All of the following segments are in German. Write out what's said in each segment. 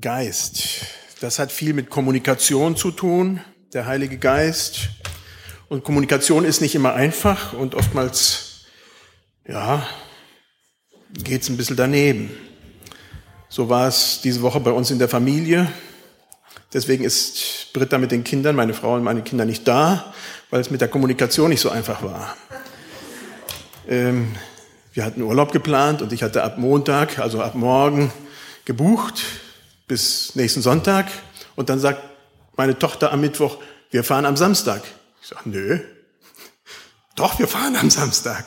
Geist. Das hat viel mit Kommunikation zu tun, der Heilige Geist. Und Kommunikation ist nicht immer einfach und oftmals, ja, geht's ein bisschen daneben. So war es diese Woche bei uns in der Familie. Deswegen ist Britta mit den Kindern, meine Frau und meine Kinder nicht da, weil es mit der Kommunikation nicht so einfach war. Ähm, wir hatten Urlaub geplant und ich hatte ab Montag, also ab morgen, gebucht bis nächsten Sonntag. Und dann sagt meine Tochter am Mittwoch, wir fahren am Samstag. Ich sage, nö. Doch, wir fahren am Samstag.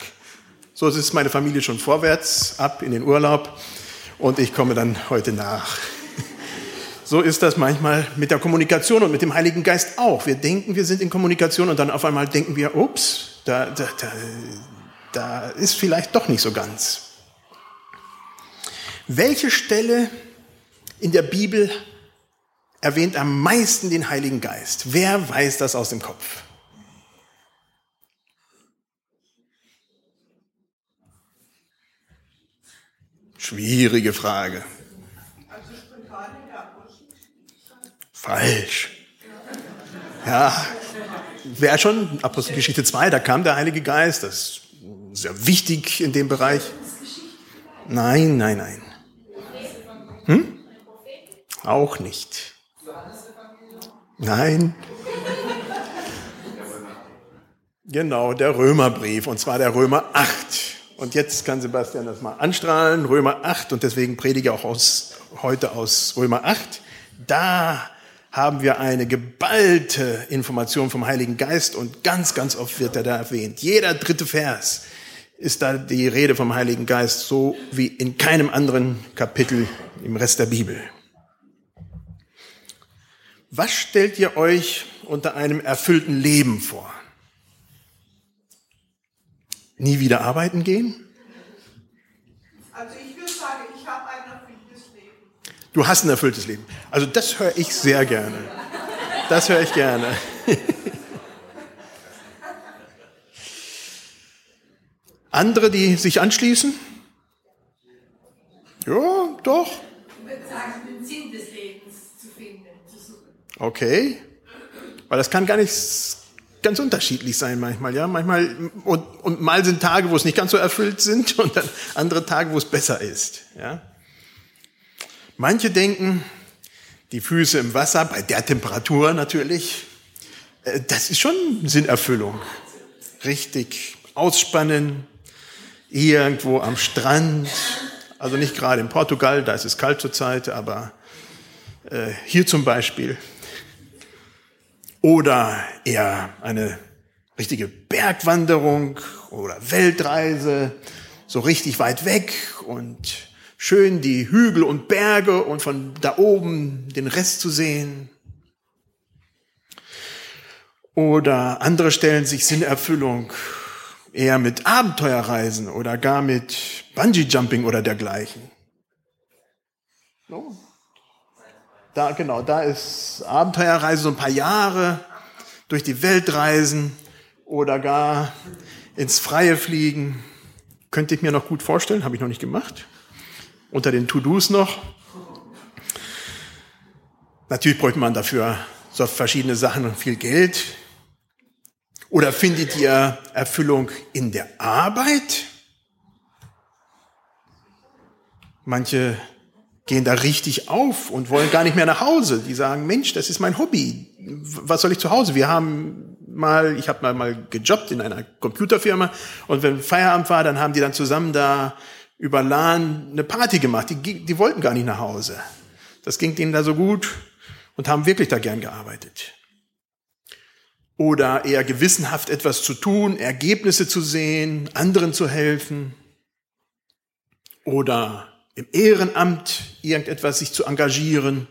So ist meine Familie schon vorwärts ab in den Urlaub und ich komme dann heute nach. So ist das manchmal mit der Kommunikation und mit dem Heiligen Geist auch. Wir denken, wir sind in Kommunikation und dann auf einmal denken wir, ups, da, da, da, da ist vielleicht doch nicht so ganz. Welche Stelle in der Bibel erwähnt am meisten den Heiligen Geist? Wer weiß das aus dem Kopf? Schwierige Frage. Falsch. Ja, wäre schon Apostelgeschichte 2, da kam der Heilige Geist, das ist sehr wichtig in dem Bereich. Nein, nein, nein. Hm? Auch nicht. Nein. Genau, der Römerbrief, und zwar der Römer 8. Und jetzt kann Sebastian das mal anstrahlen, Römer 8, und deswegen predige ich auch aus, heute aus Römer 8. Da haben wir eine geballte Information vom Heiligen Geist und ganz, ganz oft wird er da erwähnt. Jeder dritte Vers ist da die Rede vom Heiligen Geist, so wie in keinem anderen Kapitel im Rest der Bibel. Was stellt ihr euch unter einem erfüllten Leben vor? Nie wieder arbeiten gehen? Also ich würde sagen, ich habe ein erfülltes Leben. Du hast ein erfülltes Leben. Also das höre ich sehr gerne. Das höre ich gerne. Andere, die sich anschließen? Ja, doch. Ich würde sagen, den Sinn des Lebens zu finden, zu suchen. Okay. Weil das kann gar nicht ganz unterschiedlich sein manchmal, ja. Manchmal, und, und mal sind Tage, wo es nicht ganz so erfüllt sind und dann andere Tage, wo es besser ist, ja. Manche denken, die Füße im Wasser, bei der Temperatur natürlich, äh, das ist schon Sinnerfüllung. Richtig ausspannen, irgendwo am Strand, also nicht gerade in Portugal, da ist es kalt zurzeit, aber äh, hier zum Beispiel. Oder eher eine richtige Bergwanderung oder Weltreise, so richtig weit weg und schön die Hügel und Berge und von da oben den Rest zu sehen. Oder andere stellen sich Sinnerfüllung eher mit Abenteuerreisen oder gar mit Bungee-Jumping oder dergleichen. So. Da, genau, da ist Abenteuerreise so ein paar Jahre durch die Welt reisen oder gar ins Freie fliegen. Könnte ich mir noch gut vorstellen, habe ich noch nicht gemacht. Unter den To-Dos noch. Natürlich bräuchte man dafür so verschiedene Sachen und viel Geld. Oder findet ihr Erfüllung in der Arbeit? Manche gehen da richtig auf und wollen gar nicht mehr nach Hause. Die sagen, Mensch, das ist mein Hobby. Was soll ich zu Hause? Wir haben mal, ich habe mal, mal gejobbt in einer Computerfirma und wenn Feierabend war, dann haben die dann zusammen da über LAN eine Party gemacht. Die, die wollten gar nicht nach Hause. Das ging denen da so gut und haben wirklich da gern gearbeitet oder eher gewissenhaft etwas zu tun, Ergebnisse zu sehen, anderen zu helfen oder im Ehrenamt irgendetwas sich zu engagieren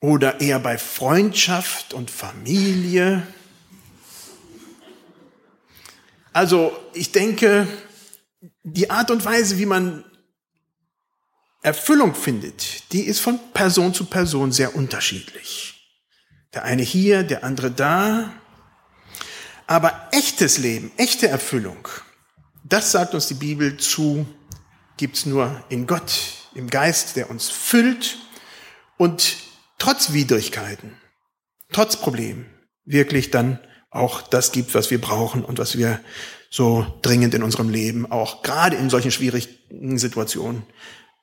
oder eher bei Freundschaft und Familie. Also ich denke, die Art und Weise, wie man Erfüllung findet, die ist von Person zu Person sehr unterschiedlich. Der eine hier, der andere da. Aber echtes Leben, echte Erfüllung, das sagt uns die Bibel zu, gibt's nur in Gott, im Geist, der uns füllt und trotz Widrigkeiten, trotz Problemen wirklich dann auch das gibt, was wir brauchen und was wir so dringend in unserem Leben auch gerade in solchen schwierigen Situationen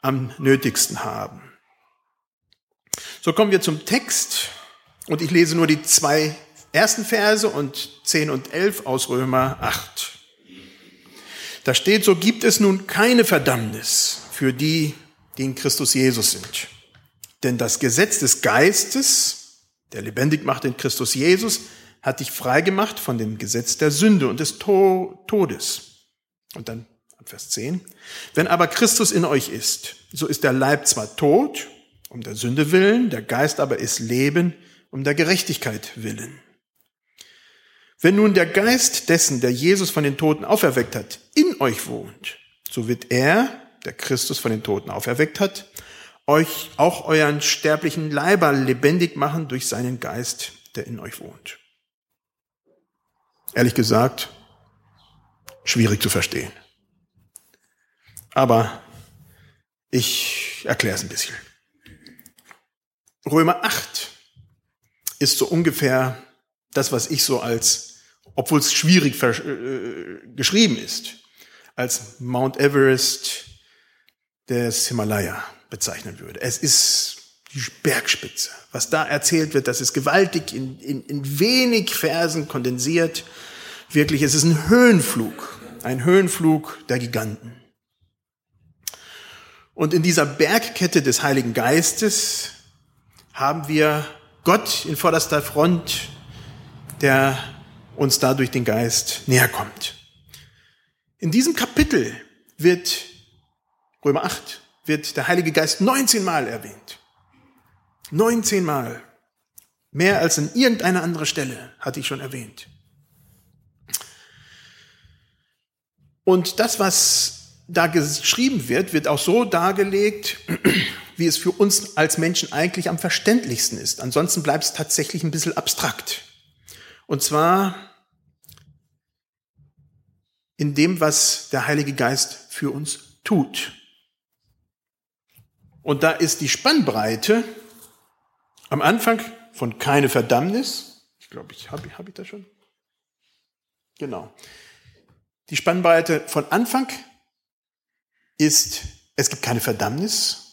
am nötigsten haben. So kommen wir zum Text und ich lese nur die zwei ersten Verse und 10 und 11 aus Römer 8. Da steht, so gibt es nun keine Verdammnis für die, die in Christus Jesus sind. Denn das Gesetz des Geistes, der lebendig macht in Christus Jesus, hat dich freigemacht von dem Gesetz der Sünde und des Todes. Und dann Vers 10. Wenn aber Christus in euch ist, so ist der Leib zwar tot, um der Sünde willen, der Geist aber ist Leben, um der Gerechtigkeit willen. Wenn nun der Geist dessen, der Jesus von den Toten auferweckt hat, in euch wohnt, so wird er, der Christus von den Toten auferweckt hat, euch auch euren sterblichen Leiber lebendig machen durch seinen Geist, der in euch wohnt. Ehrlich gesagt, schwierig zu verstehen. Aber ich erkläre es ein bisschen. Römer 8 ist so ungefähr das, was ich so als, obwohl es schwierig äh, geschrieben ist, als Mount Everest des Himalaya bezeichnen würde. Es ist die Bergspitze. Was da erzählt wird, das ist gewaltig in, in, in wenig Versen kondensiert. Wirklich, es ist ein Höhenflug, ein Höhenflug der Giganten. Und in dieser Bergkette des Heiligen Geistes haben wir Gott in vorderster Front, der uns dadurch den Geist näher kommt. In diesem Kapitel wird, Römer 8, wird der Heilige Geist 19 Mal erwähnt. 19 Mal. Mehr als an irgendeiner anderen Stelle hatte ich schon erwähnt. Und das, was da geschrieben wird, wird auch so dargelegt, wie es für uns als Menschen eigentlich am verständlichsten ist. Ansonsten bleibt es tatsächlich ein bisschen abstrakt. Und zwar in dem, was der Heilige Geist für uns tut. Und da ist die Spannbreite am Anfang von keine Verdammnis. Ich glaube, ich habe hab ich das schon. Genau. Die Spannbreite von Anfang ist, es gibt keine Verdammnis.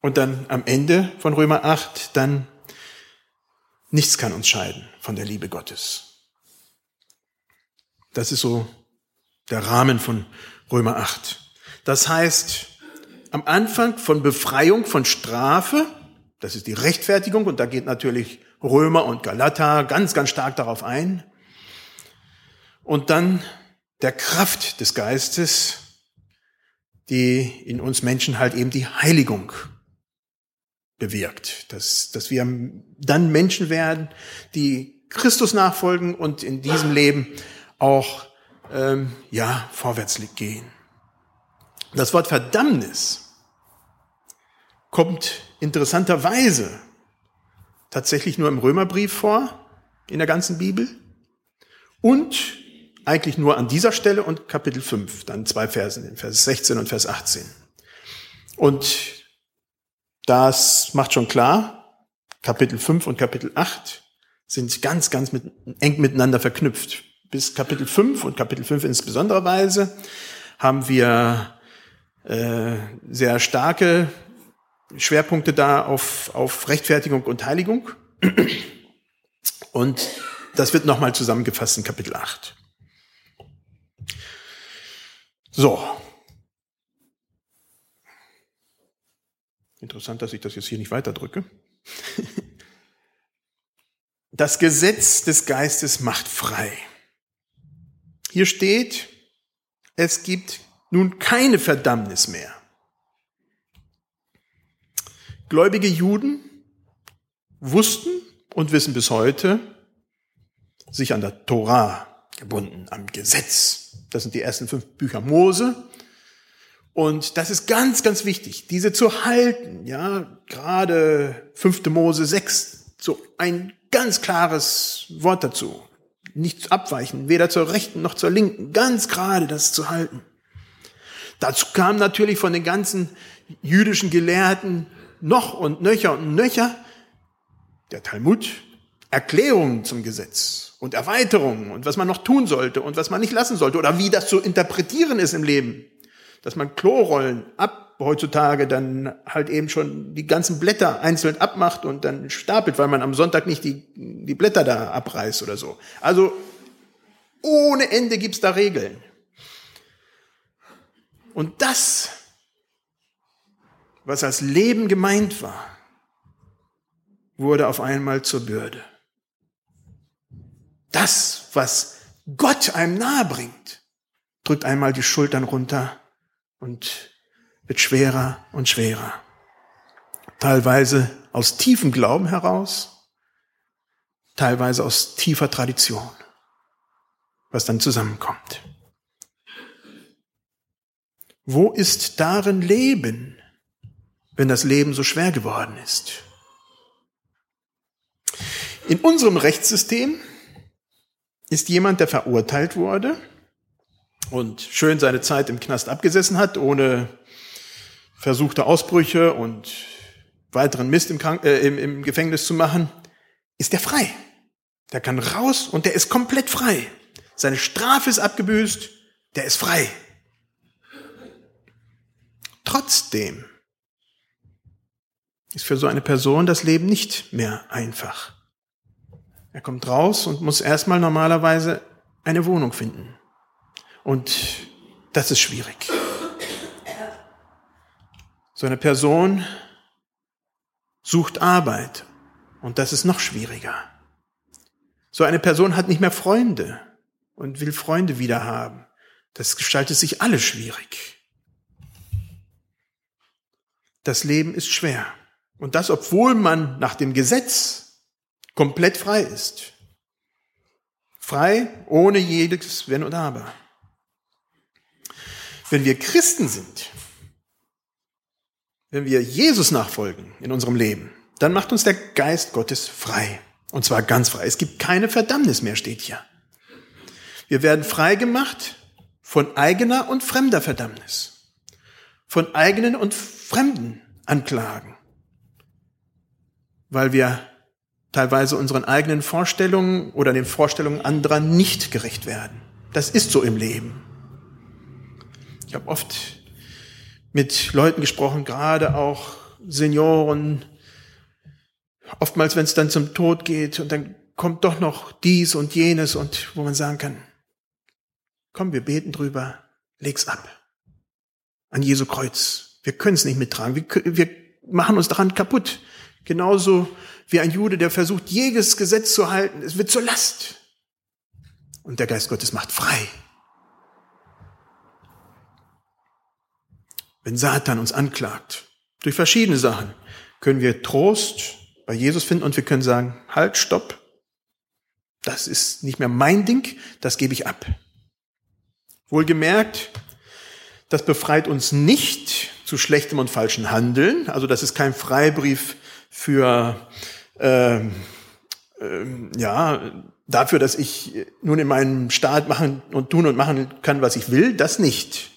Und dann am Ende von Römer 8, dann nichts kann uns scheiden von der Liebe Gottes. Das ist so der Rahmen von Römer 8. Das heißt, am Anfang von Befreiung von Strafe, das ist die Rechtfertigung, und da geht natürlich Römer und Galater ganz, ganz stark darauf ein. Und dann der Kraft des Geistes, die in uns Menschen halt eben die Heiligung bewirkt. Dass, dass wir dann Menschen werden, die Christus nachfolgen und in diesem Leben auch ähm, ja vorwärts gehen. Das Wort Verdammnis kommt interessanterweise tatsächlich nur im Römerbrief vor, in der ganzen Bibel. Und eigentlich nur an dieser Stelle und Kapitel 5, dann zwei Versen, Vers 16 und Vers 18. Und das macht schon klar, Kapitel 5 und Kapitel 8 sind ganz, ganz mit, eng miteinander verknüpft. Bis Kapitel 5 und Kapitel 5 insbesondere Weise haben wir äh, sehr starke Schwerpunkte da auf, auf Rechtfertigung und Heiligung. Und das wird nochmal zusammengefasst in Kapitel 8. So. Interessant, dass ich das jetzt hier nicht weiterdrücke. Das Gesetz des Geistes macht frei. Hier steht, es gibt nun keine Verdammnis mehr. Gläubige Juden wussten und wissen bis heute, sich an der Torah gebunden, am Gesetz das sind die ersten fünf Bücher Mose. Und das ist ganz, ganz wichtig, diese zu halten. Ja, gerade fünfte Mose 6, so ein ganz klares Wort dazu. Nicht abweichen, weder zur rechten noch zur linken, ganz gerade das zu halten. Dazu kam natürlich von den ganzen jüdischen Gelehrten noch und nöcher und nöcher der Talmud Erklärungen zum Gesetz und Erweiterungen und was man noch tun sollte und was man nicht lassen sollte oder wie das zu interpretieren ist im Leben. Dass man Klorollen ab heutzutage dann halt eben schon die ganzen Blätter einzeln abmacht und dann stapelt, weil man am Sonntag nicht die, die Blätter da abreißt oder so. Also ohne Ende gibt's da Regeln. Und das, was als Leben gemeint war, wurde auf einmal zur Bürde. Das, was Gott einem nahe bringt, drückt einmal die Schultern runter und wird schwerer und schwerer. Teilweise aus tiefem Glauben heraus, teilweise aus tiefer Tradition, was dann zusammenkommt. Wo ist darin Leben, wenn das Leben so schwer geworden ist? In unserem Rechtssystem ist jemand, der verurteilt wurde und schön seine Zeit im Knast abgesessen hat, ohne versuchte Ausbrüche und weiteren Mist im, Krank äh, im, im Gefängnis zu machen, ist der frei. Der kann raus und der ist komplett frei. Seine Strafe ist abgebüßt, der ist frei. Trotzdem ist für so eine Person das Leben nicht mehr einfach. Er kommt raus und muss erstmal normalerweise eine Wohnung finden. Und das ist schwierig. So eine Person sucht Arbeit und das ist noch schwieriger. So eine Person hat nicht mehr Freunde und will Freunde wieder haben. Das gestaltet sich alles schwierig. Das Leben ist schwer. Und das, obwohl man nach dem Gesetz komplett frei ist. Frei ohne jedes Wenn und Aber. Wenn wir Christen sind, wenn wir Jesus nachfolgen in unserem Leben, dann macht uns der Geist Gottes frei. Und zwar ganz frei. Es gibt keine Verdammnis mehr, steht hier. Wir werden frei gemacht von eigener und fremder Verdammnis. Von eigenen und fremden Anklagen. Weil wir teilweise unseren eigenen Vorstellungen oder den Vorstellungen anderer nicht gerecht werden. Das ist so im Leben. Ich habe oft mit Leuten gesprochen, gerade auch Senioren, oftmals, wenn es dann zum Tod geht und dann kommt doch noch dies und jenes und wo man sagen kann, komm, wir beten drüber, leg's ab. An Jesu Kreuz. Wir können es nicht mittragen. Wir, wir machen uns daran kaputt. Genauso wie ein Jude, der versucht, jedes Gesetz zu halten. Es wird zur Last. Und der Geist Gottes macht frei. Wenn Satan uns anklagt, durch verschiedene Sachen, können wir Trost bei Jesus finden und wir können sagen, halt, stopp. Das ist nicht mehr mein Ding, das gebe ich ab. Wohlgemerkt, das befreit uns nicht zu schlechtem und falschen Handeln. Also das ist kein Freibrief für ähm, ähm, ja dafür, dass ich nun in meinem Staat machen und tun und machen kann, was ich will, das nicht.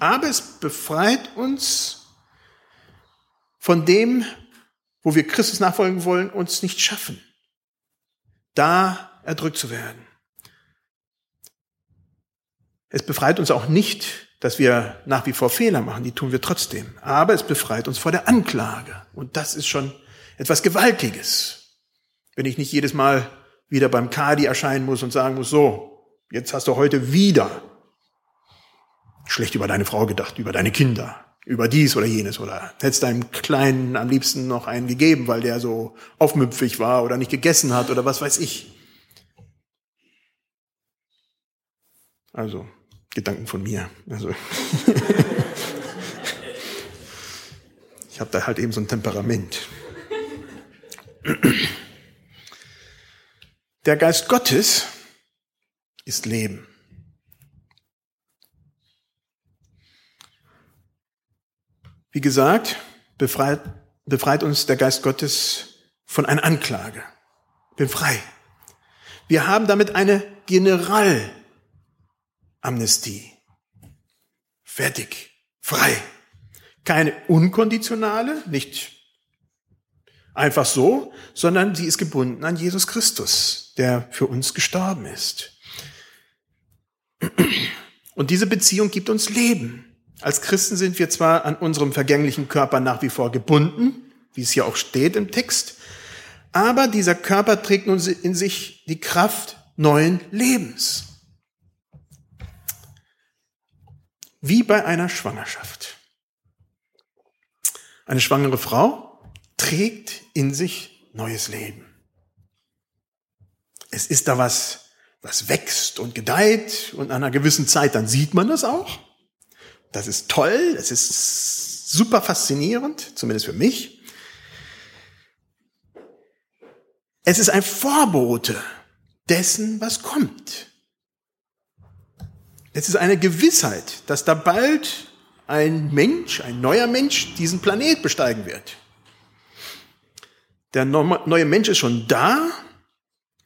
Aber es befreit uns von dem, wo wir Christus nachfolgen wollen, uns nicht schaffen, da erdrückt zu werden. Es befreit uns auch nicht, dass wir nach wie vor Fehler machen, die tun wir trotzdem. Aber es befreit uns vor der Anklage. Und das ist schon etwas Gewaltiges. Wenn ich nicht jedes Mal wieder beim Kadi erscheinen muss und sagen muss, so, jetzt hast du heute wieder schlecht über deine Frau gedacht, über deine Kinder, über dies oder jenes oder hättest deinem Kleinen am liebsten noch einen gegeben, weil der so aufmüpfig war oder nicht gegessen hat oder was weiß ich. Also, Gedanken von mir. Also, ich habe da halt eben so ein Temperament. Der Geist Gottes ist Leben. Wie gesagt, befreit, befreit uns der Geist Gottes von einer Anklage. Bin frei. Wir haben damit eine Generalamnestie. Fertig. Frei. Keine unkonditionale, nicht einfach so, sondern sie ist gebunden an Jesus Christus, der für uns gestorben ist. Und diese Beziehung gibt uns Leben. Als Christen sind wir zwar an unserem vergänglichen Körper nach wie vor gebunden, wie es hier auch steht im Text, aber dieser Körper trägt nun in sich die Kraft neuen Lebens. Wie bei einer Schwangerschaft. Eine schwangere Frau trägt in sich neues Leben. Es ist da was, was wächst und gedeiht und an einer gewissen Zeit, dann sieht man das auch. Das ist toll, es ist super faszinierend, zumindest für mich. Es ist ein Vorbote dessen, was kommt. Es ist eine Gewissheit, dass da bald ein Mensch, ein neuer Mensch, diesen Planet besteigen wird. Der neue Mensch ist schon da,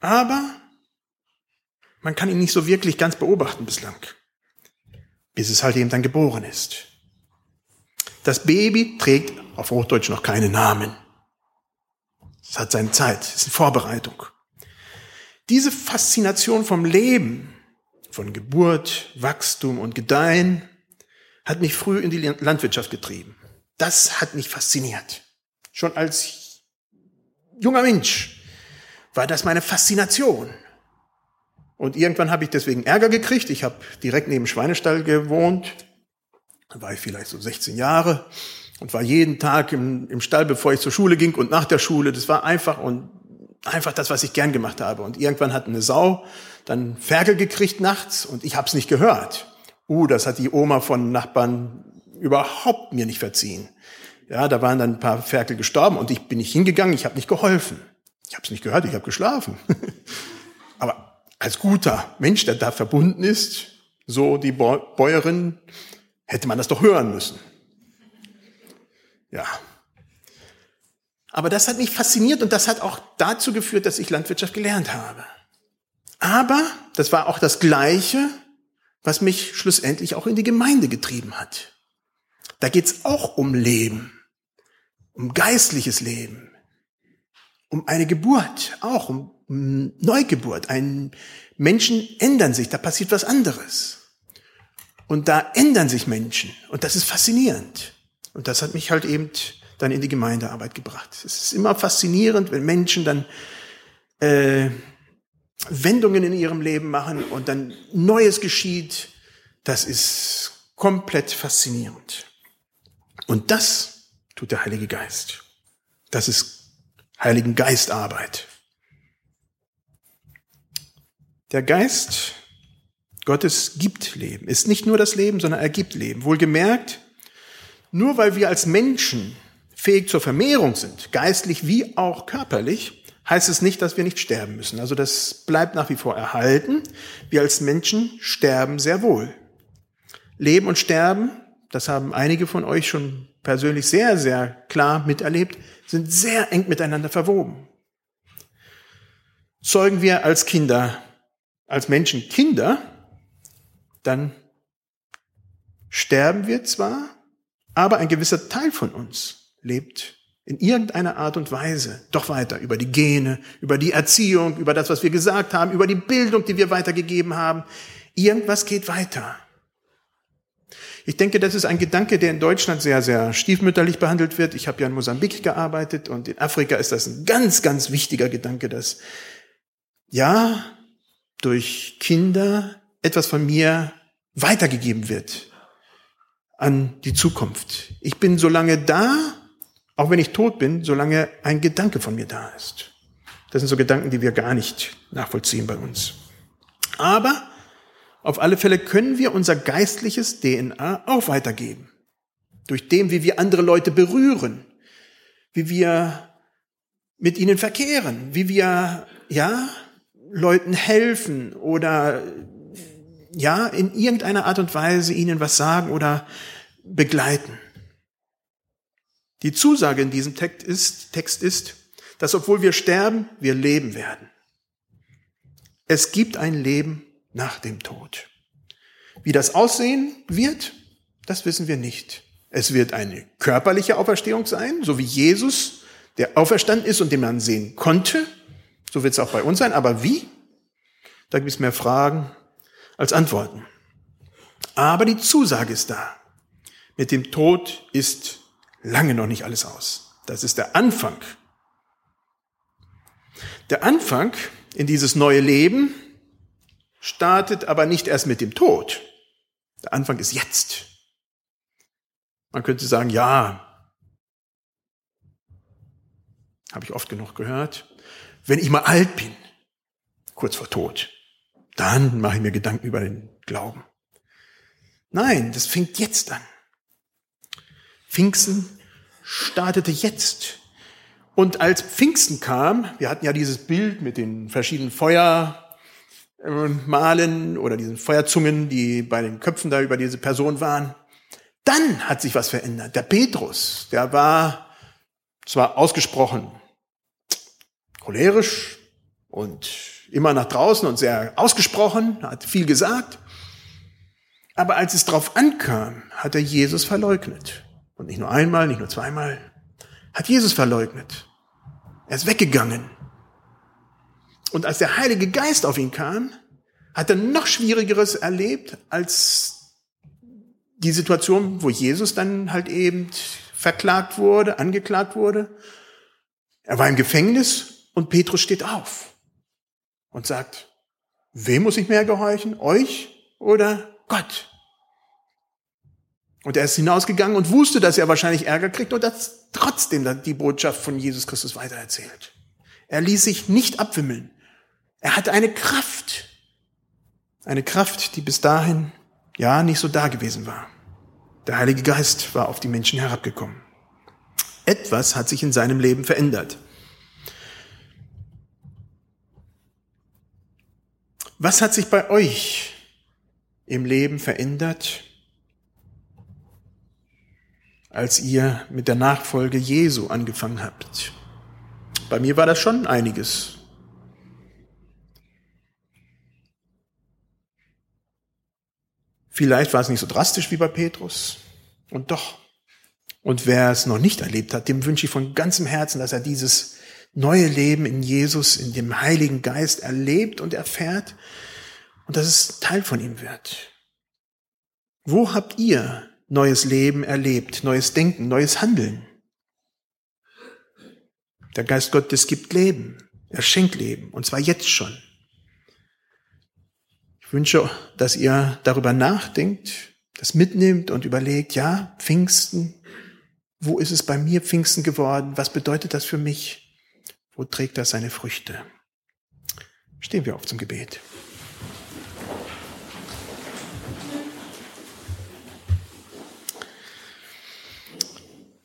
aber man kann ihn nicht so wirklich ganz beobachten bislang, bis es halt eben dann geboren ist. Das Baby trägt auf Hochdeutsch noch keine Namen. Es hat seine Zeit, es ist eine Vorbereitung. Diese Faszination vom Leben, von Geburt, Wachstum und Gedeihen, hat mich früh in die Landwirtschaft getrieben. Das hat mich fasziniert. Schon als junger Mensch war das meine Faszination. Und irgendwann habe ich deswegen Ärger gekriegt. Ich habe direkt neben Schweinestall gewohnt. Da war ich vielleicht so 16 Jahre und war jeden Tag im, im Stall, bevor ich zur Schule ging und nach der Schule. Das war einfach und einfach das, was ich gern gemacht habe. Und irgendwann hat eine Sau dann Ferkel gekriegt nachts und ich habe es nicht gehört. Uh, das hat die Oma von Nachbarn überhaupt mir nicht verziehen. Ja, da waren dann ein paar Ferkel gestorben und ich bin nicht hingegangen, ich habe nicht geholfen. Ich habe es nicht gehört, ich habe geschlafen. Aber als guter Mensch, der da verbunden ist, so die Bäuerin, hätte man das doch hören müssen. Ja. Aber das hat mich fasziniert und das hat auch dazu geführt, dass ich Landwirtschaft gelernt habe. Aber das war auch das Gleiche, was mich schlussendlich auch in die Gemeinde getrieben hat. Da geht's auch um Leben, um geistliches Leben, um eine Geburt, auch um Neugeburt. Ein Menschen ändern sich, da passiert was anderes. Und da ändern sich Menschen und das ist faszinierend. Und das hat mich halt eben dann in die Gemeindearbeit gebracht. Es ist immer faszinierend, wenn Menschen dann äh, Wendungen in ihrem Leben machen und dann Neues geschieht, das ist komplett faszinierend. Und das tut der Heilige Geist. Das ist Heiligen Geistarbeit. Der Geist Gottes gibt Leben. Ist nicht nur das Leben, sondern er gibt Leben. Wohlgemerkt, nur weil wir als Menschen fähig zur Vermehrung sind, geistlich wie auch körperlich, heißt es nicht, dass wir nicht sterben müssen. Also das bleibt nach wie vor erhalten. Wir als Menschen sterben sehr wohl. Leben und Sterben, das haben einige von euch schon persönlich sehr, sehr klar miterlebt, sind sehr eng miteinander verwoben. Zeugen wir als Kinder, als Menschen Kinder, dann sterben wir zwar, aber ein gewisser Teil von uns lebt in irgendeiner Art und Weise doch weiter über die Gene, über die Erziehung, über das, was wir gesagt haben, über die Bildung, die wir weitergegeben haben. Irgendwas geht weiter. Ich denke, das ist ein Gedanke, der in Deutschland sehr, sehr stiefmütterlich behandelt wird. Ich habe ja in Mosambik gearbeitet und in Afrika ist das ein ganz, ganz wichtiger Gedanke, dass ja, durch Kinder etwas von mir weitergegeben wird an die Zukunft. Ich bin so lange da, auch wenn ich tot bin, solange ein Gedanke von mir da ist. Das sind so Gedanken, die wir gar nicht nachvollziehen bei uns. Aber auf alle Fälle können wir unser geistliches DNA auch weitergeben. Durch dem, wie wir andere Leute berühren, wie wir mit ihnen verkehren, wie wir, ja, Leuten helfen oder, ja, in irgendeiner Art und Weise ihnen was sagen oder begleiten. Die Zusage in diesem Text ist, Text ist, dass obwohl wir sterben, wir leben werden. Es gibt ein Leben nach dem Tod. Wie das aussehen wird, Das wissen wir nicht. Es wird eine körperliche Auferstehung sein, so wie Jesus, der auferstanden ist und den man sehen konnte. So wird es auch bei uns sein. Aber wie? Da gibt es mehr Fragen als Antworten. Aber die Zusage ist da. Mit dem Tod ist lange noch nicht alles aus. Das ist der Anfang. Der Anfang in dieses neue Leben startet aber nicht erst mit dem Tod. Der Anfang ist jetzt. Man könnte sagen, ja, habe ich oft genug gehört, wenn ich mal alt bin, kurz vor Tod, dann mache ich mir Gedanken über den Glauben. Nein, das fängt jetzt an. Pfingsten startete jetzt. Und als Pfingsten kam, wir hatten ja dieses Bild mit den verschiedenen Feuermalen oder diesen Feuerzungen, die bei den Köpfen da über diese Person waren. Dann hat sich was verändert. Der Petrus, der war zwar ausgesprochen cholerisch und immer nach draußen und sehr ausgesprochen, hat viel gesagt. Aber als es drauf ankam, hat er Jesus verleugnet. Und nicht nur einmal, nicht nur zweimal, hat Jesus verleugnet. Er ist weggegangen. Und als der Heilige Geist auf ihn kam, hat er noch Schwierigeres erlebt als die Situation, wo Jesus dann halt eben verklagt wurde, angeklagt wurde. Er war im Gefängnis und Petrus steht auf und sagt, wem muss ich mehr gehorchen? Euch oder Gott? Und er ist hinausgegangen und wusste, dass er wahrscheinlich Ärger kriegt und hat trotzdem die Botschaft von Jesus Christus weitererzählt. Er ließ sich nicht abwimmeln. Er hatte eine Kraft. Eine Kraft, die bis dahin ja nicht so da gewesen war. Der Heilige Geist war auf die Menschen herabgekommen. Etwas hat sich in seinem Leben verändert. Was hat sich bei euch im Leben verändert, als ihr mit der Nachfolge Jesu angefangen habt? Bei mir war das schon einiges. Vielleicht war es nicht so drastisch wie bei Petrus. Und doch. Und wer es noch nicht erlebt hat, dem wünsche ich von ganzem Herzen, dass er dieses neue Leben in Jesus, in dem Heiligen Geist erlebt und erfährt und dass es Teil von ihm wird. Wo habt ihr neues Leben erlebt, neues Denken, neues Handeln? Der Geist Gottes gibt Leben. Er schenkt Leben. Und zwar jetzt schon. Ich wünsche, dass ihr darüber nachdenkt, das mitnimmt und überlegt, ja, Pfingsten, wo ist es bei mir Pfingsten geworden? Was bedeutet das für mich? Wo trägt das seine Früchte? Stehen wir auf zum Gebet.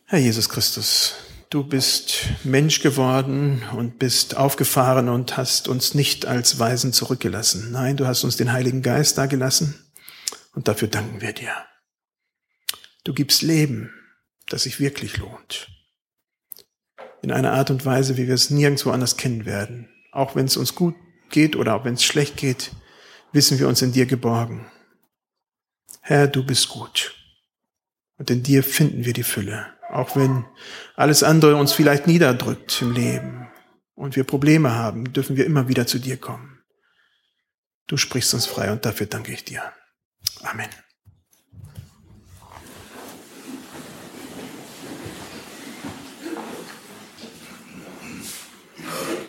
Herr Jesus Christus, du bist Mensch geworden und bist aufgefahren und hast uns nicht als Weisen zurückgelassen. Nein, du hast uns den Heiligen Geist dagelassen und dafür danken wir dir. Du gibst Leben, das sich wirklich lohnt. In einer Art und Weise, wie wir es nirgendwo anders kennen werden. Auch wenn es uns gut geht oder auch wenn es schlecht geht, wissen wir uns in dir geborgen. Herr, du bist gut. Und in dir finden wir die Fülle. Auch wenn alles andere uns vielleicht niederdrückt im Leben und wir Probleme haben, dürfen wir immer wieder zu dir kommen. Du sprichst uns frei und dafür danke ich dir. Amen.